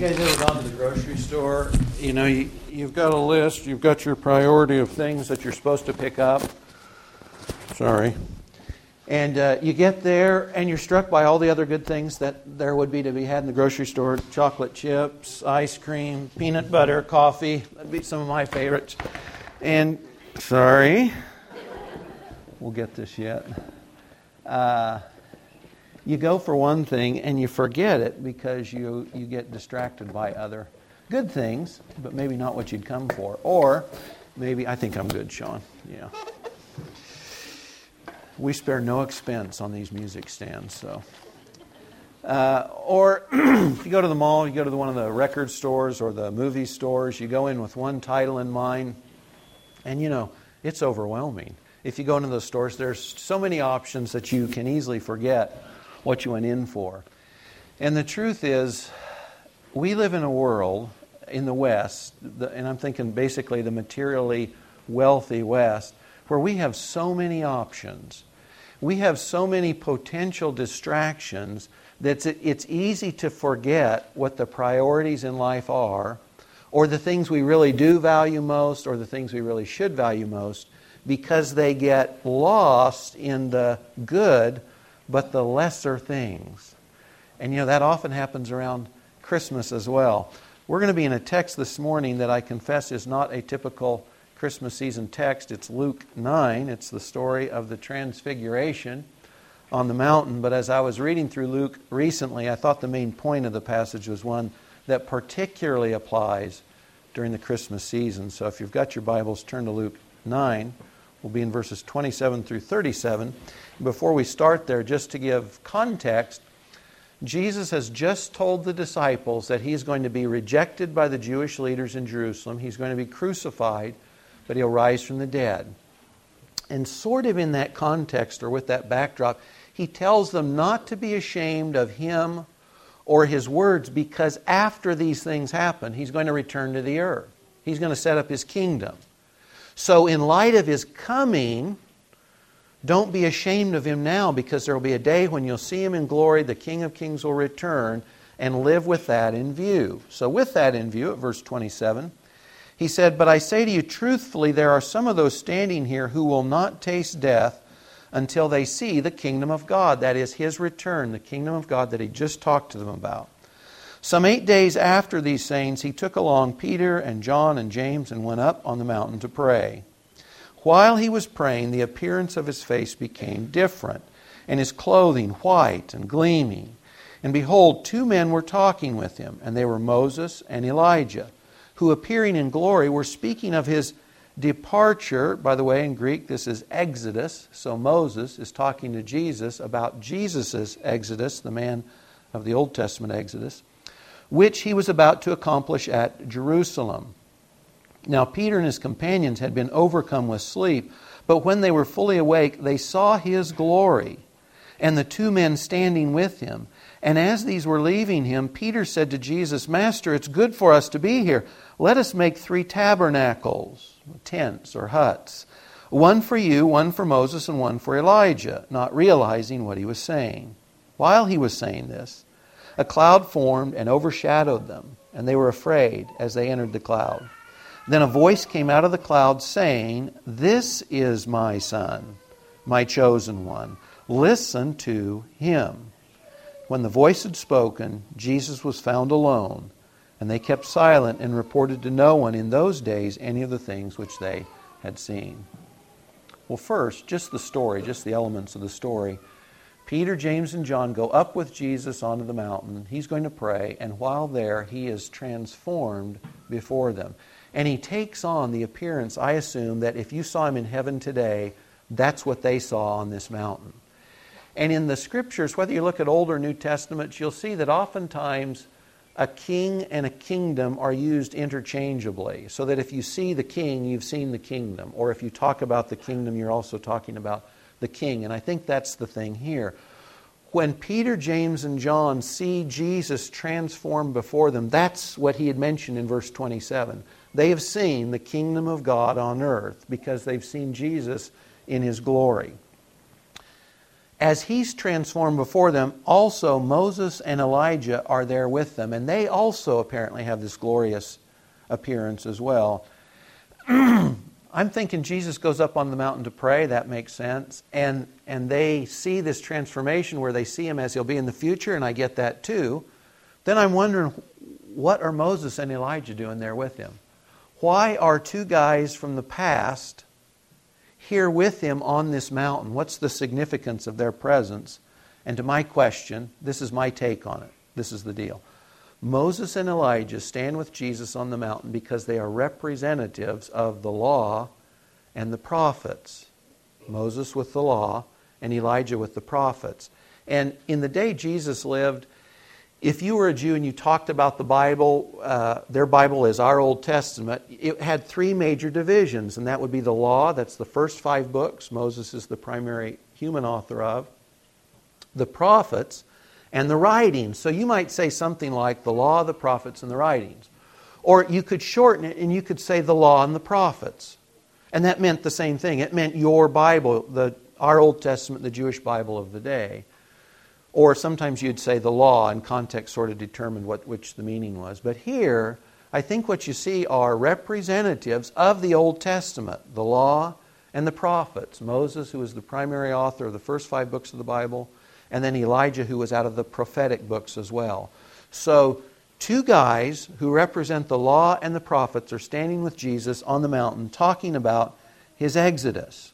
You guys ever gone to the grocery store? You know, you, you've got a list, you've got your priority of things that you're supposed to pick up. Sorry. And uh, you get there and you're struck by all the other good things that there would be to be had in the grocery store chocolate chips, ice cream, peanut butter, coffee. That'd be some of my favorites. And, sorry, we'll get this yet. Uh, you go for one thing and you forget it because you, you get distracted by other good things, but maybe not what you'd come for. Or maybe, I think I'm good, Sean. Yeah. We spare no expense on these music stands, so. Uh, or if you go to the mall, you go to the, one of the record stores or the movie stores, you go in with one title in mind, and you know, it's overwhelming. If you go into those stores, there's so many options that you can easily forget what you went in for. And the truth is, we live in a world in the West, and I'm thinking basically the materially wealthy West, where we have so many options. We have so many potential distractions that it's easy to forget what the priorities in life are, or the things we really do value most, or the things we really should value most, because they get lost in the good but the lesser things. And you know, that often happens around Christmas as well. We're going to be in a text this morning that I confess is not a typical Christmas season text. It's Luke 9. It's the story of the Transfiguration on the mountain. But as I was reading through Luke recently, I thought the main point of the passage was one that particularly applies during the Christmas season. So if you've got your Bibles, turn to Luke 9. We'll be in verses 27 through 37. Before we start there, just to give context, Jesus has just told the disciples that he's going to be rejected by the Jewish leaders in Jerusalem. He's going to be crucified, but he'll rise from the dead. And, sort of in that context or with that backdrop, he tells them not to be ashamed of him or his words because after these things happen, he's going to return to the earth. He's going to set up his kingdom. So, in light of his coming, don't be ashamed of him now because there will be a day when you'll see him in glory. The King of Kings will return and live with that in view. So, with that in view, at verse 27, he said, But I say to you truthfully, there are some of those standing here who will not taste death until they see the kingdom of God. That is his return, the kingdom of God that he just talked to them about. Some eight days after these sayings, he took along Peter and John and James and went up on the mountain to pray. While he was praying, the appearance of his face became different, and his clothing white and gleaming. And behold, two men were talking with him, and they were Moses and Elijah, who appearing in glory were speaking of his departure. By the way, in Greek, this is Exodus. So Moses is talking to Jesus about Jesus' Exodus, the man of the Old Testament Exodus which he was about to accomplish at Jerusalem. Now, Peter and his companions had been overcome with sleep, but when they were fully awake, they saw his glory and the two men standing with him. And as these were leaving him, Peter said to Jesus, Master, it's good for us to be here. Let us make three tabernacles, tents or huts, one for you, one for Moses, and one for Elijah, not realizing what he was saying. While he was saying this, a cloud formed and overshadowed them, and they were afraid as they entered the cloud. Then a voice came out of the cloud saying, This is my son, my chosen one. Listen to him. When the voice had spoken, Jesus was found alone, and they kept silent and reported to no one in those days any of the things which they had seen. Well, first, just the story, just the elements of the story. Peter, James, and John go up with Jesus onto the mountain. He's going to pray, and while there, he is transformed before them. And he takes on the appearance, I assume, that if you saw him in heaven today, that's what they saw on this mountain. And in the scriptures, whether you look at Old or New Testaments, you'll see that oftentimes a king and a kingdom are used interchangeably. So that if you see the king, you've seen the kingdom. Or if you talk about the kingdom, you're also talking about the king. And I think that's the thing here. When Peter, James, and John see Jesus transformed before them, that's what he had mentioned in verse 27. They have seen the kingdom of God on earth because they've seen Jesus in his glory. as he's transformed before them, also Moses and Elijah are there with them, and they also apparently have this glorious appearance as well. I'm thinking Jesus goes up on the mountain to pray, that makes sense. And, and they see this transformation where they see him as he'll be in the future, and I get that too. Then I'm wondering, what are Moses and Elijah doing there with him? Why are two guys from the past here with him on this mountain? What's the significance of their presence? And to my question, this is my take on it. This is the deal. Moses and Elijah stand with Jesus on the mountain because they are representatives of the law and the prophets. Moses with the law and Elijah with the prophets. And in the day Jesus lived, if you were a Jew and you talked about the Bible, uh, their Bible is our Old Testament, it had three major divisions, and that would be the law, that's the first five books, Moses is the primary human author of, the prophets, and the writings. So you might say something like the law, the prophets, and the writings. Or you could shorten it and you could say the law and the prophets. And that meant the same thing. It meant your Bible, the, our Old Testament, the Jewish Bible of the day. Or sometimes you'd say the law, and context sort of determined what, which the meaning was. But here, I think what you see are representatives of the Old Testament, the law and the prophets. Moses, who was the primary author of the first five books of the Bible, and then Elijah, who was out of the prophetic books as well. So, two guys who represent the law and the prophets are standing with Jesus on the mountain talking about his exodus.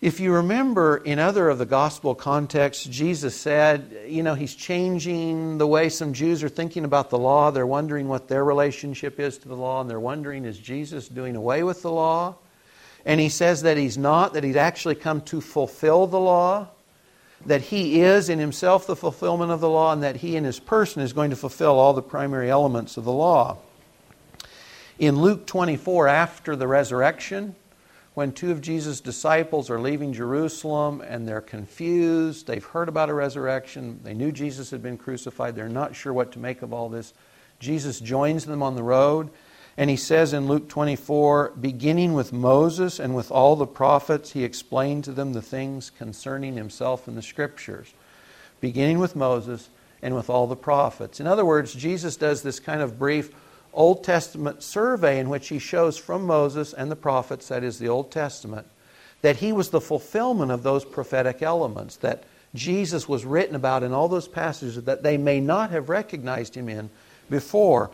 If you remember in other of the gospel contexts, Jesus said, you know, he's changing the way some Jews are thinking about the law. They're wondering what their relationship is to the law, and they're wondering, is Jesus doing away with the law? And he says that he's not, that he'd actually come to fulfill the law that he is in himself the fulfillment of the law and that he in his person is going to fulfill all the primary elements of the law. In Luke 24, after the resurrection, when two of Jesus' disciples are leaving Jerusalem and they're confused, they've heard about a resurrection, they knew Jesus had been crucified, they're not sure what to make of all this. Jesus joins them on the road and he says in Luke 24, beginning with Moses and with all the prophets, he explained to them the things concerning himself in the scriptures. Beginning with Moses and with all the prophets. In other words, Jesus does this kind of brief Old Testament survey in which he shows from Moses and the prophets, that is the Old Testament, that he was the fulfillment of those prophetic elements, that Jesus was written about in all those passages that they may not have recognized him in before.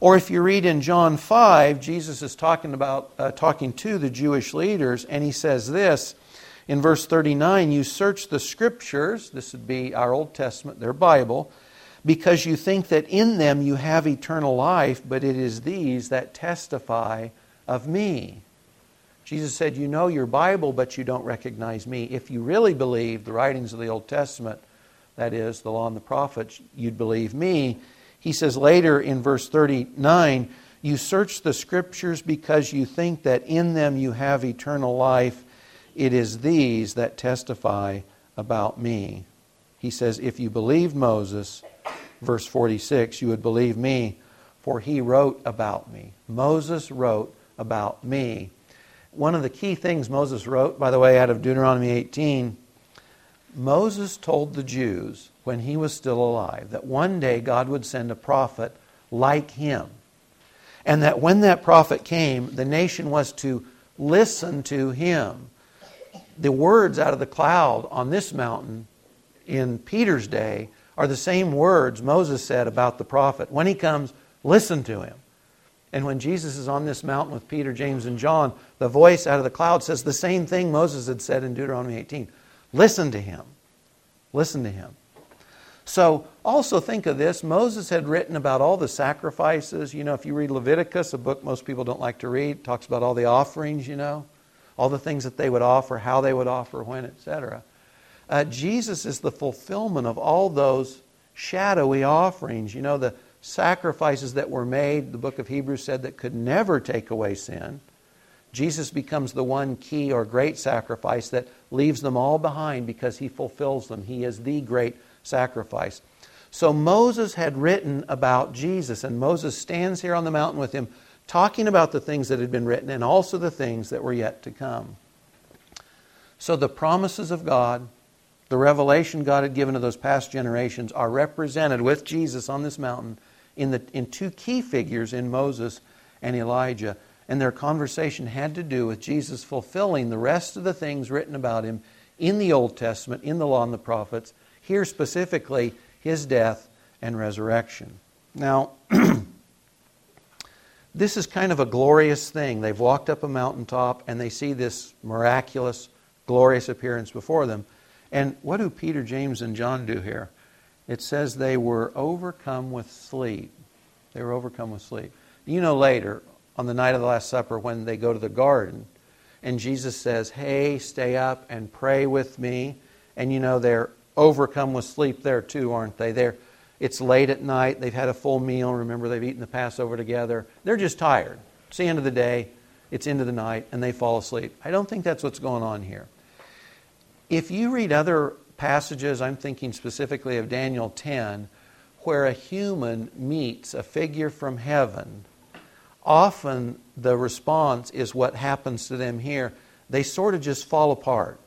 Or if you read in John 5, Jesus is talking about uh, talking to the Jewish leaders and he says this in verse 39, you search the scriptures, this would be our Old Testament, their Bible, because you think that in them you have eternal life, but it is these that testify of me. Jesus said, You know your Bible, but you don't recognize me. If you really believe the writings of the Old Testament, that is, the law and the prophets, you'd believe me. He says later in verse 39 You search the scriptures because you think that in them you have eternal life. It is these that testify about me. He says, If you believed Moses, verse 46, you would believe me, for he wrote about me. Moses wrote about me. One of the key things Moses wrote, by the way, out of Deuteronomy 18, Moses told the Jews when he was still alive that one day God would send a prophet like him. And that when that prophet came, the nation was to listen to him. The words out of the cloud on this mountain in Peter's day are the same words Moses said about the prophet. When he comes, listen to him. And when Jesus is on this mountain with Peter, James, and John, the voice out of the cloud says the same thing Moses had said in Deuteronomy 18. Listen to him. Listen to him. So also think of this Moses had written about all the sacrifices. You know, if you read Leviticus, a book most people don't like to read, talks about all the offerings, you know, all the things that they would offer, how they would offer, when, etc. Uh, Jesus is the fulfillment of all those shadowy offerings. You know, the sacrifices that were made, the book of Hebrews said, that could never take away sin. Jesus becomes the one key or great sacrifice that leaves them all behind because he fulfills them. He is the great sacrifice. So Moses had written about Jesus, and Moses stands here on the mountain with him, talking about the things that had been written and also the things that were yet to come. So the promises of God, the revelation God had given to those past generations, are represented with Jesus on this mountain in, the, in two key figures in Moses and Elijah. And their conversation had to do with Jesus fulfilling the rest of the things written about him in the Old Testament, in the Law and the Prophets, here specifically, his death and resurrection. Now, this is kind of a glorious thing. They've walked up a mountaintop and they see this miraculous, glorious appearance before them. And what do Peter, James, and John do here? It says they were overcome with sleep. They were overcome with sleep. You know, later, on the night of the Last Supper, when they go to the garden, and Jesus says, Hey, stay up and pray with me. And you know, they're overcome with sleep there too, aren't they? They're, it's late at night. They've had a full meal. Remember, they've eaten the Passover together. They're just tired. It's the end of the day. It's into the night, and they fall asleep. I don't think that's what's going on here. If you read other passages, I'm thinking specifically of Daniel 10, where a human meets a figure from heaven, often the response is what happens to them here. They sort of just fall apart.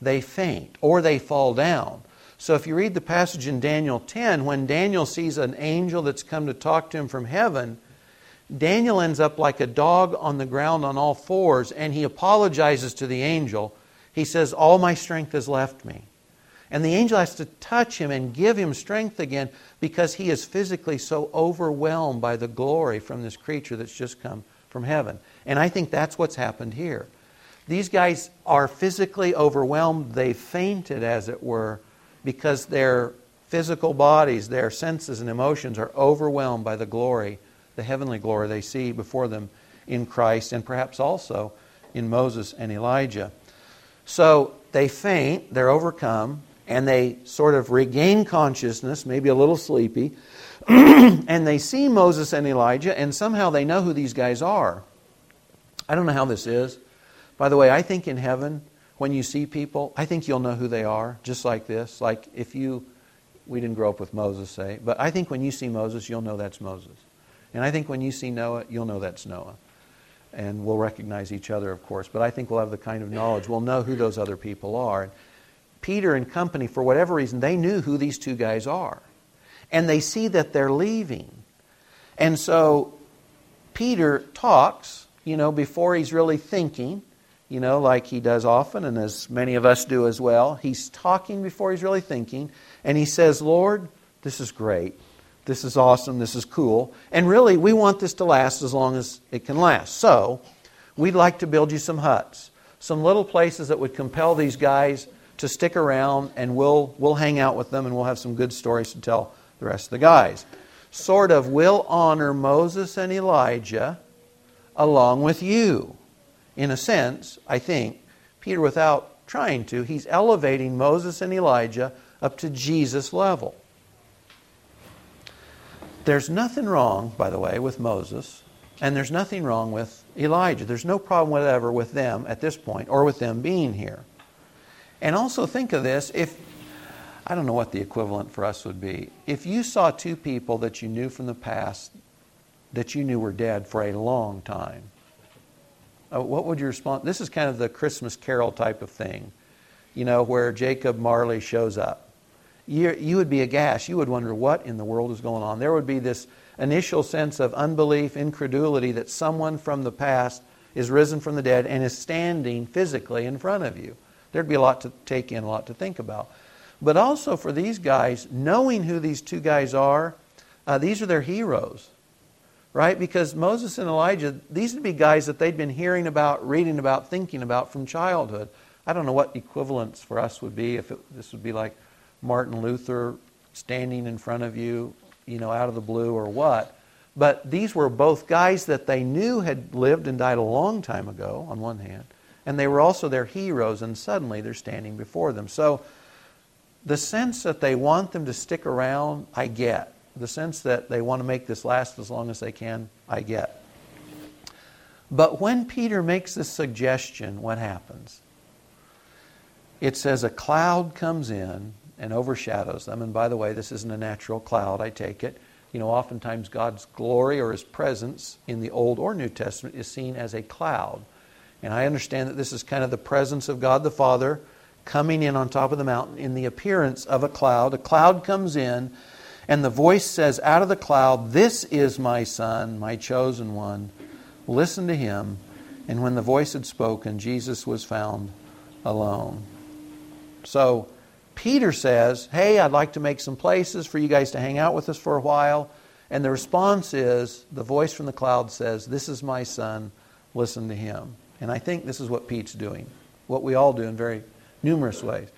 They faint or they fall down. So if you read the passage in Daniel 10, when Daniel sees an angel that's come to talk to him from heaven, Daniel ends up like a dog on the ground on all fours and he apologizes to the angel. He says, All my strength has left me. And the angel has to touch him and give him strength again because he is physically so overwhelmed by the glory from this creature that's just come from heaven. And I think that's what's happened here. These guys are physically overwhelmed. They fainted, as it were, because their physical bodies, their senses and emotions are overwhelmed by the glory, the heavenly glory they see before them in Christ and perhaps also in Moses and Elijah. So they faint, they're overcome, and they sort of regain consciousness, maybe a little sleepy, and they see Moses and Elijah, and somehow they know who these guys are. I don't know how this is. By the way, I think in heaven, when you see people, I think you'll know who they are, just like this. Like if you, we didn't grow up with Moses, say, but I think when you see Moses, you'll know that's Moses. And I think when you see Noah, you'll know that's Noah. And we'll recognize each other, of course, but I think we'll have the kind of knowledge. We'll know who those other people are. Peter and company, for whatever reason, they knew who these two guys are. And they see that they're leaving. And so Peter talks, you know, before he's really thinking, you know, like he does often, and as many of us do as well. He's talking before he's really thinking. And he says, Lord, this is great. This is awesome. This is cool. And really, we want this to last as long as it can last. So, we'd like to build you some huts, some little places that would compel these guys to stick around and we'll, we'll hang out with them and we'll have some good stories to tell the rest of the guys. Sort of, we'll honor Moses and Elijah along with you. In a sense, I think, Peter, without trying to, he's elevating Moses and Elijah up to Jesus' level. There's nothing wrong, by the way, with Moses, and there's nothing wrong with Elijah. There's no problem whatever with them at this point or with them being here. And also think of this if, I don't know what the equivalent for us would be. If you saw two people that you knew from the past that you knew were dead for a long time, uh, what would your response? This is kind of the Christmas carol type of thing, you know, where Jacob Marley shows up. You, you would be aghast. You would wonder what in the world is going on. There would be this initial sense of unbelief, incredulity that someone from the past is risen from the dead and is standing physically in front of you. There'd be a lot to take in, a lot to think about. But also for these guys, knowing who these two guys are, uh, these are their heroes, right? Because Moses and Elijah, these would be guys that they'd been hearing about, reading about, thinking about from childhood. I don't know what equivalents for us would be if it, this would be like Martin Luther standing in front of you, you know, out of the blue or what. But these were both guys that they knew had lived and died a long time ago, on one hand, and they were also their heroes, and suddenly they're standing before them. So the sense that they want them to stick around, I get. The sense that they want to make this last as long as they can, I get. But when Peter makes this suggestion, what happens? It says a cloud comes in and overshadows them. And by the way, this isn't a natural cloud, I take it. You know, oftentimes God's glory or His presence in the Old or New Testament is seen as a cloud. And I understand that this is kind of the presence of God the Father coming in on top of the mountain in the appearance of a cloud. A cloud comes in, and the voice says out of the cloud, This is my Son, my chosen one. Listen to him. And when the voice had spoken, Jesus was found alone. So Peter says, Hey, I'd like to make some places for you guys to hang out with us for a while. And the response is the voice from the cloud says, This is my son, listen to him. And I think this is what Pete's doing, what we all do in very numerous ways.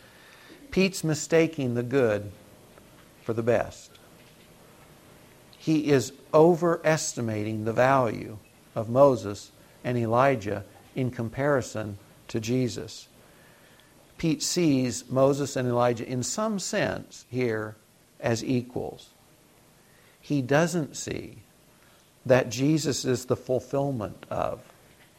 Pete's mistaking the good for the best. He is overestimating the value of Moses and Elijah in comparison to Jesus. Pete sees Moses and Elijah in some sense here as equals. He doesn't see that Jesus is the fulfillment of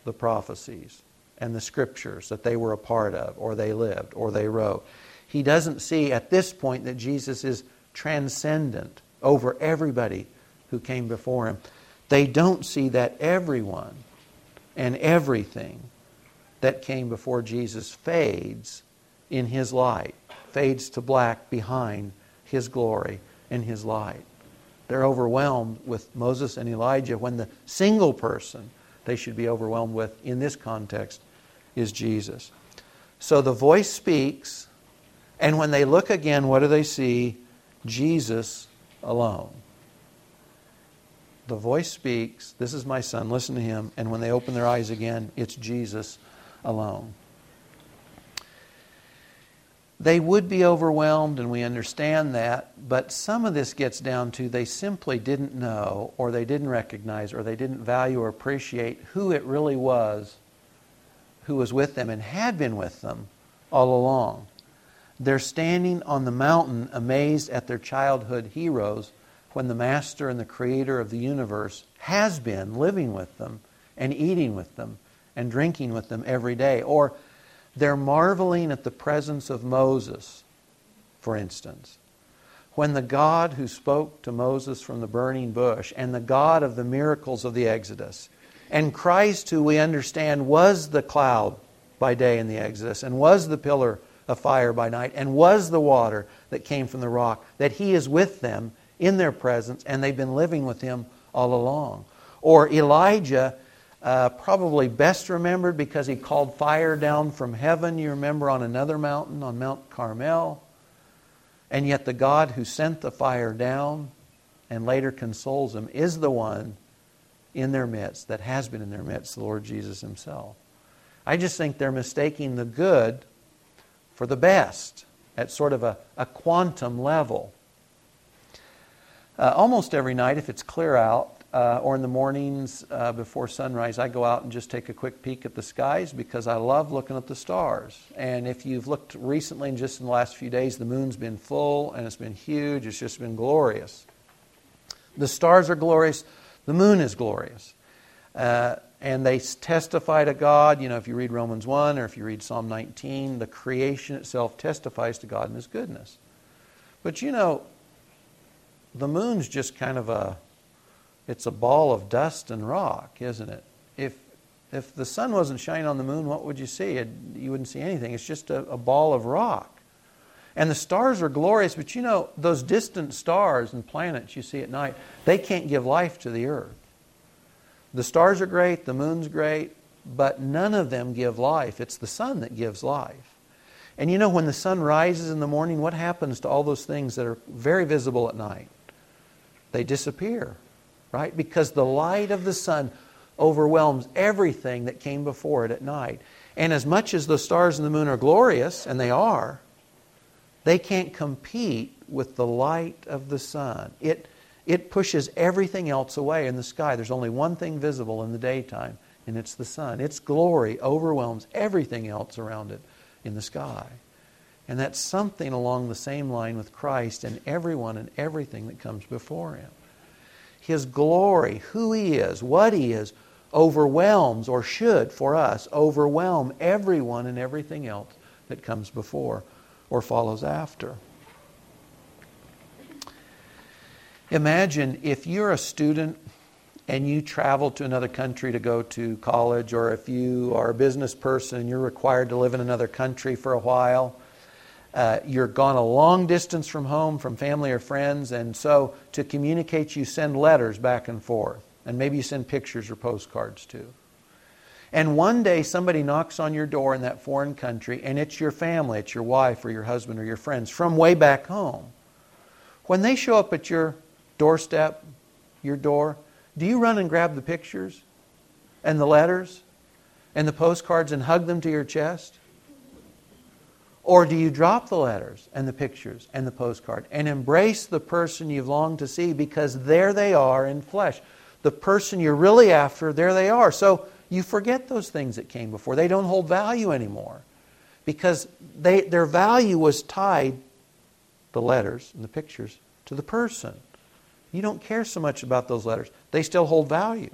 the prophecies and the scriptures that they were a part of, or they lived, or they wrote. He doesn't see at this point that Jesus is transcendent over everybody who came before him. They don't see that everyone and everything that came before Jesus fades in his light, fades to black behind his glory and his light. They're overwhelmed with Moses and Elijah when the single person they should be overwhelmed with in this context is Jesus. So the voice speaks, and when they look again, what do they see? Jesus alone. The voice speaks, This is my son, listen to him. And when they open their eyes again, it's Jesus alone. They would be overwhelmed, and we understand that, but some of this gets down to they simply didn't know, or they didn't recognize, or they didn't value or appreciate who it really was who was with them and had been with them all along. They're standing on the mountain amazed at their childhood heroes when the Master and the Creator of the universe has been living with them and eating with them and drinking with them every day. Or they're marveling at the presence of Moses, for instance. When the God who spoke to Moses from the burning bush and the God of the miracles of the Exodus, and Christ, who we understand was the cloud by day in the Exodus, and was the pillar of fire by night, and was the water that came from the rock, that He is with them in their presence, and they've been living with Him all along. Or Elijah uh, probably best remembered because he called fire down from heaven, you remember, on another mountain, on Mount Carmel. And yet, the God who sent the fire down and later consoles them is the one in their midst that has been in their midst, the Lord Jesus Himself. I just think they're mistaking the good for the best at sort of a, a quantum level. Uh, almost every night, if it's clear out, uh, or in the mornings uh, before sunrise, I go out and just take a quick peek at the skies because I love looking at the stars. And if you've looked recently, and just in the last few days, the moon's been full and it's been huge. It's just been glorious. The stars are glorious. The moon is glorious. Uh, and they testify to God. You know, if you read Romans 1 or if you read Psalm 19, the creation itself testifies to God and His goodness. But you know, the moon's just kind of a it's a ball of dust and rock, isn't it? If, if the sun wasn't shining on the moon, what would you see? It, you wouldn't see anything. It's just a, a ball of rock. And the stars are glorious, but you know, those distant stars and planets you see at night, they can't give life to the earth. The stars are great, the moon's great, but none of them give life. It's the sun that gives life. And you know, when the sun rises in the morning, what happens to all those things that are very visible at night? They disappear right? Because the light of the sun overwhelms everything that came before it at night. And as much as the stars and the moon are glorious, and they are, they can't compete with the light of the sun. It, it pushes everything else away in the sky. There's only one thing visible in the daytime, and it's the sun. Its glory overwhelms everything else around it in the sky. And that's something along the same line with Christ and everyone and everything that comes before him. His glory, who He is, what He is, overwhelms, or should for us, overwhelm everyone and everything else that comes before or follows after. Imagine if you're a student and you travel to another country to go to college, or if you are a business person and you're required to live in another country for a while, uh, you're gone a long distance from home, from family or friends, and so to communicate, you send letters back and forth. And maybe you send pictures or postcards too. And one day somebody knocks on your door in that foreign country, and it's your family, it's your wife or your husband or your friends from way back home. When they show up at your doorstep, your door, do you run and grab the pictures and the letters and the postcards and hug them to your chest? Or do you drop the letters and the pictures and the postcard and embrace the person you've longed to see because there they are in flesh? The person you're really after, there they are. So you forget those things that came before. They don't hold value anymore because they, their value was tied, the letters and the pictures, to the person. You don't care so much about those letters. They still hold value.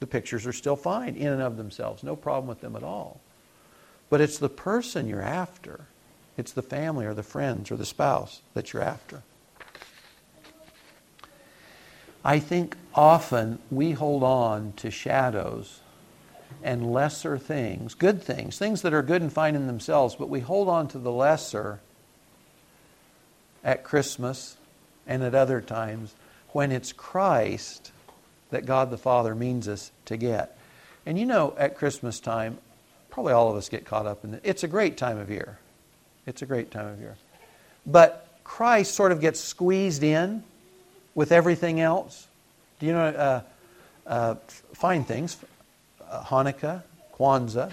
The pictures are still fine in and of themselves. No problem with them at all. But it's the person you're after. It's the family or the friends or the spouse that you're after. I think often we hold on to shadows and lesser things, good things, things that are good and fine in themselves, but we hold on to the lesser at Christmas and at other times when it's Christ that God the Father means us to get. And you know, at Christmas time, probably all of us get caught up in it. It's a great time of year. It's a great time of year. But Christ sort of gets squeezed in with everything else. Do you know, uh, uh, fine things, uh, Hanukkah, Kwanzaa,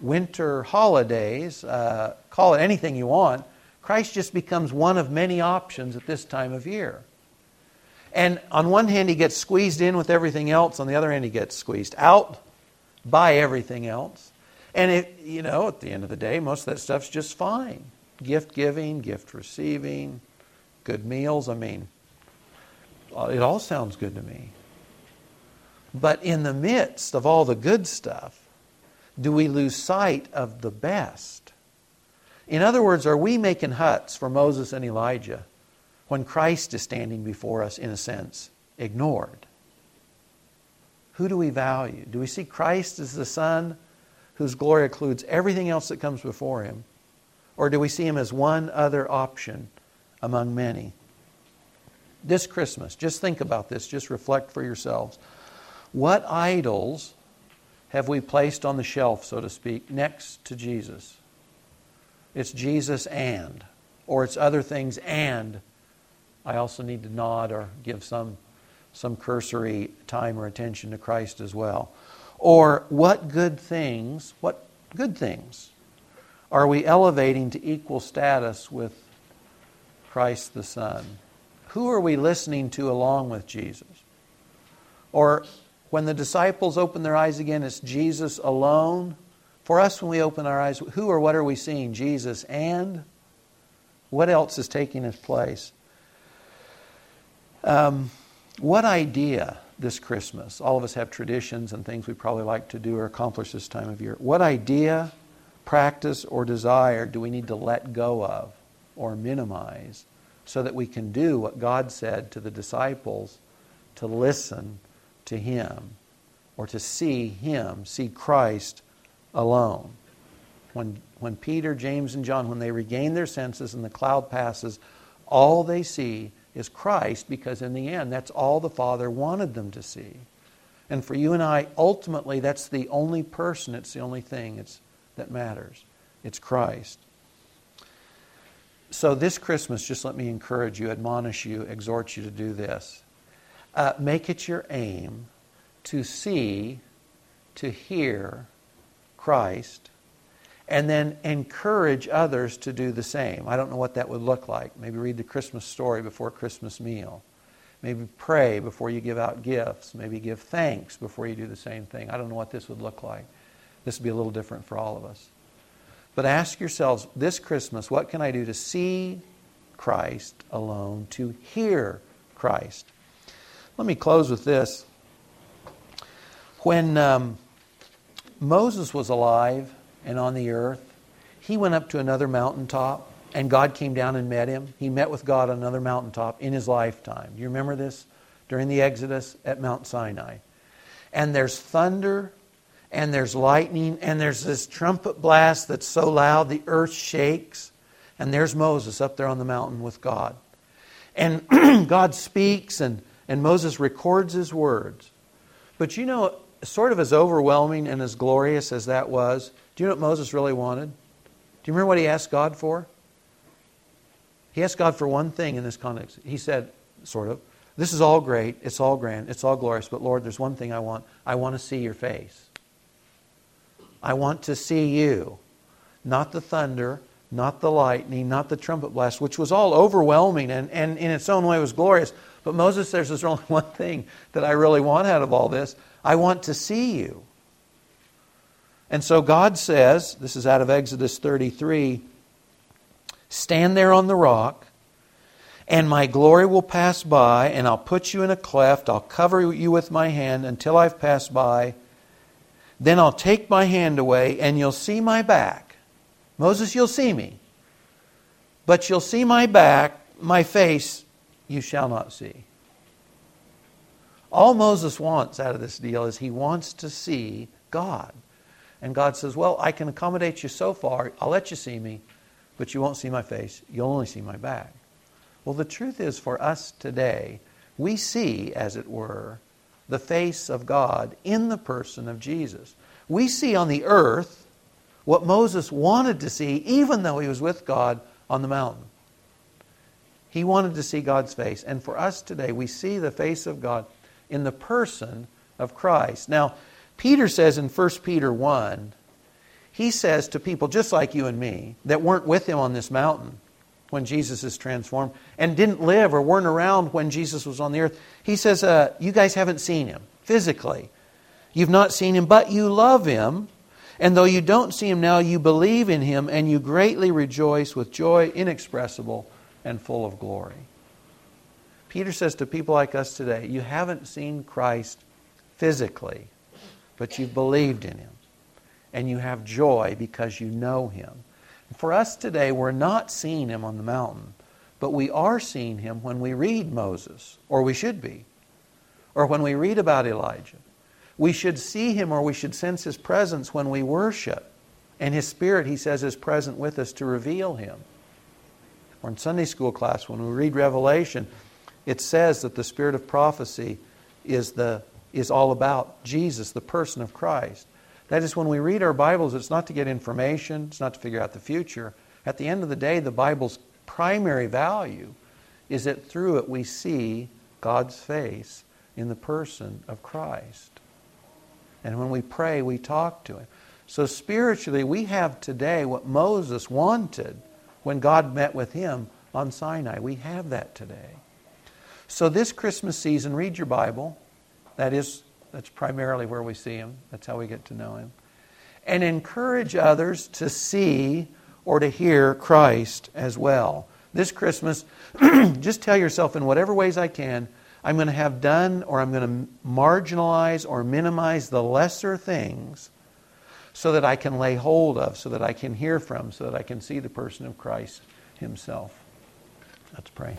winter holidays, uh, call it anything you want. Christ just becomes one of many options at this time of year. And on one hand, he gets squeezed in with everything else. On the other hand, he gets squeezed out by everything else. And it, you know, at the end of the day, most of that stuff's just fine. Gift giving, gift receiving, good meals. I mean, uh, it all sounds good to me. But in the midst of all the good stuff, do we lose sight of the best? In other words, are we making huts for Moses and Elijah when Christ is standing before us, in a sense, ignored? Who do we value? Do we see Christ as the Son whose glory includes everything else that comes before him? Or do we see him as one other option among many? This Christmas, just think about this, just reflect for yourselves. What idols have we placed on the shelf, so to speak, next to Jesus? It's Jesus and, or it's other things and I also need to nod or give some, some cursory time or attention to Christ as well. Or what good things, what good things are we elevating to equal status with Christ the Son? Who are we listening to along with Jesus? Or when the disciples open their eyes again, it's Jesus alone. For us, when we open our eyes, who or what are we seeing? Jesus and what else is taking his place? Um, what idea this Christmas? All of us have traditions and things we probably like to do or accomplish this time of year. What idea, practice, or desire do we need to let go of or minimize so that we can do what God said to the disciples to listen to Him or to see Him, see Christ alone? When, when Peter, James, and John, when they regain their senses and the cloud passes, all they see is Christ because, in the end, that's all the Father wanted them to see. And for you and I, ultimately, that's the only person, it's the only thing it's, that matters. It's Christ. So, this Christmas, just let me encourage you, admonish you, exhort you to do this. Uh, make it your aim to see, to hear Christ and then encourage others to do the same. I don't know what that would look like. Maybe read the Christmas story before Christmas meal. Maybe pray before you give out gifts. Maybe give thanks before you do the same thing. I don't know what this would look like. This would be a little different for all of us. But ask yourselves this Christmas, what can I do to see Christ alone, to hear Christ? Let me close with this. When um, Moses was alive, and on the earth. He went up to another mountaintop, and God came down and met him. He met with God on another mountaintop in his lifetime. Do you remember this? During the Exodus at Mount Sinai. and there's thunder, and there's lightning, and there's this trumpet blast that's so loud the earth shakes. And there's Moses up there on the mountain with God. And God speaks, and, and Moses records his words. But you know, sort of as overwhelming and as glorious as that was, do you know what Moses really wanted? Do you remember what he asked God for? He asked God for one thing in this context. He said, sort of, this is all great, it's all grand, it's all glorious, but Lord, there's one thing I want. I want to see your face. I want to see you. Not the thunder, not the lightning, not the trumpet blast, which was all overwhelming and, and in its own way was glorious. But Moses says there's only one thing that I really want out of all this. I want to see you. And so God says, this is out of Exodus 33 Stand there on the rock, and my glory will pass by, and I'll put you in a cleft. I'll cover you with my hand until I've passed by. Then I'll take my hand away, and you'll see my back. Moses, you'll see me. But you'll see my back, my face, you shall not see. All Moses wants out of this deal is he wants to see God. And God says, Well, I can accommodate you so far. I'll let you see me, but you won't see my face. You'll only see my back. Well, the truth is, for us today, we see, as it were, the face of God in the person of Jesus. We see on the earth what Moses wanted to see, even though he was with God on the mountain. He wanted to see God's face. And for us today, we see the face of God in the person of Christ. Now, Peter says in 1 Peter 1, he says to people just like you and me that weren't with him on this mountain when Jesus is transformed and didn't live or weren't around when Jesus was on the earth, he says, uh, You guys haven't seen him physically. You've not seen him, but you love him. And though you don't see him now, you believe in him and you greatly rejoice with joy inexpressible and full of glory. Peter says to people like us today, You haven't seen Christ physically, but you've believed in him. And you have joy because you know him. For us today, we're not seeing him on the mountain, but we are seeing him when we read Moses, or we should be, or when we read about Elijah. We should see him or we should sense his presence when we worship. And his spirit, he says, is present with us to reveal him. Or in Sunday school class, when we read Revelation, it says that the spirit of prophecy is, the, is all about Jesus, the person of Christ. That is, when we read our Bibles, it's not to get information, it's not to figure out the future. At the end of the day, the Bible's primary value is that through it we see God's face in the person of Christ. And when we pray, we talk to Him. So spiritually, we have today what Moses wanted when God met with him on Sinai. We have that today. So this Christmas season, read your Bible. That is, that's primarily where we see him. That's how we get to know him. And encourage others to see or to hear Christ as well. This Christmas, just tell yourself in whatever ways I can, I'm going to have done or I'm going to marginalize or minimize the lesser things so that I can lay hold of, so that I can hear from, so that I can see the person of Christ himself. Let's pray.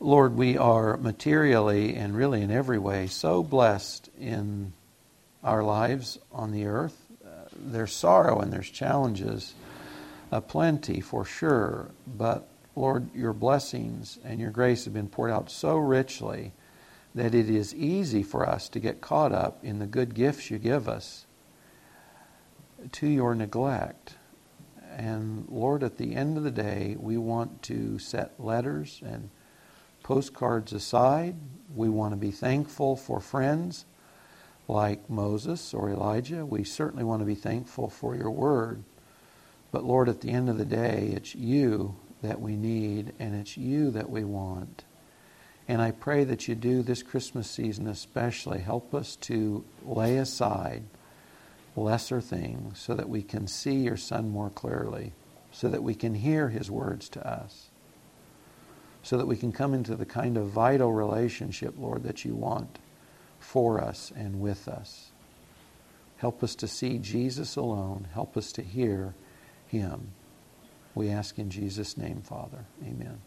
Lord, we are materially and really in every way so blessed in our lives on the earth. Uh, there's sorrow and there's challenges, aplenty for sure, but Lord, your blessings and your grace have been poured out so richly that it is easy for us to get caught up in the good gifts you give us to your neglect. And Lord, at the end of the day, we want to set letters and postcards aside, we want to be thankful for friends like Moses or Elijah. We certainly want to be thankful for your word. But Lord, at the end of the day, it's you that we need and it's you that we want. And I pray that you do this Christmas season especially. Help us to lay aside lesser things so that we can see your Son more clearly, so that we can hear his words to us so that we can come into the kind of vital relationship, Lord, that you want for us and with us. Help us to see Jesus alone. Help us to hear him. We ask in Jesus' name, Father. Amen.